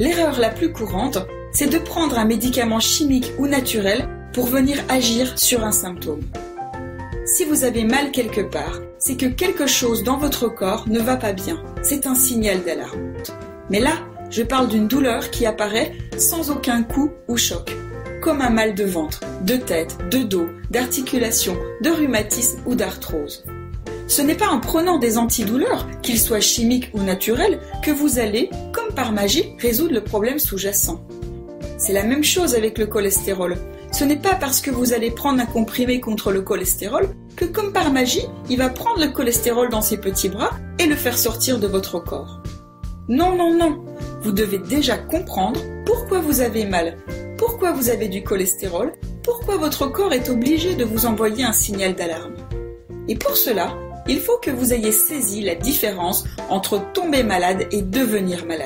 L'erreur la plus courante, c'est de prendre un médicament chimique ou naturel pour venir agir sur un symptôme. Si vous avez mal quelque part, c'est que quelque chose dans votre corps ne va pas bien. C'est un signal d'alarme. Mais là, je parle d'une douleur qui apparaît sans aucun coup ou choc, comme un mal de ventre, de tête, de dos, d'articulation, de rhumatisme ou d'arthrose. Ce n'est pas en prenant des antidouleurs, qu'ils soient chimiques ou naturels, que vous allez, comme par magie, résoudre le problème sous-jacent. C'est la même chose avec le cholestérol. Ce n'est pas parce que vous allez prendre un comprimé contre le cholestérol que, comme par magie, il va prendre le cholestérol dans ses petits bras et le faire sortir de votre corps. Non, non, non. Vous devez déjà comprendre pourquoi vous avez mal, pourquoi vous avez du cholestérol, pourquoi votre corps est obligé de vous envoyer un signal d'alarme. Et pour cela, il faut que vous ayez saisi la différence entre tomber malade et devenir malade.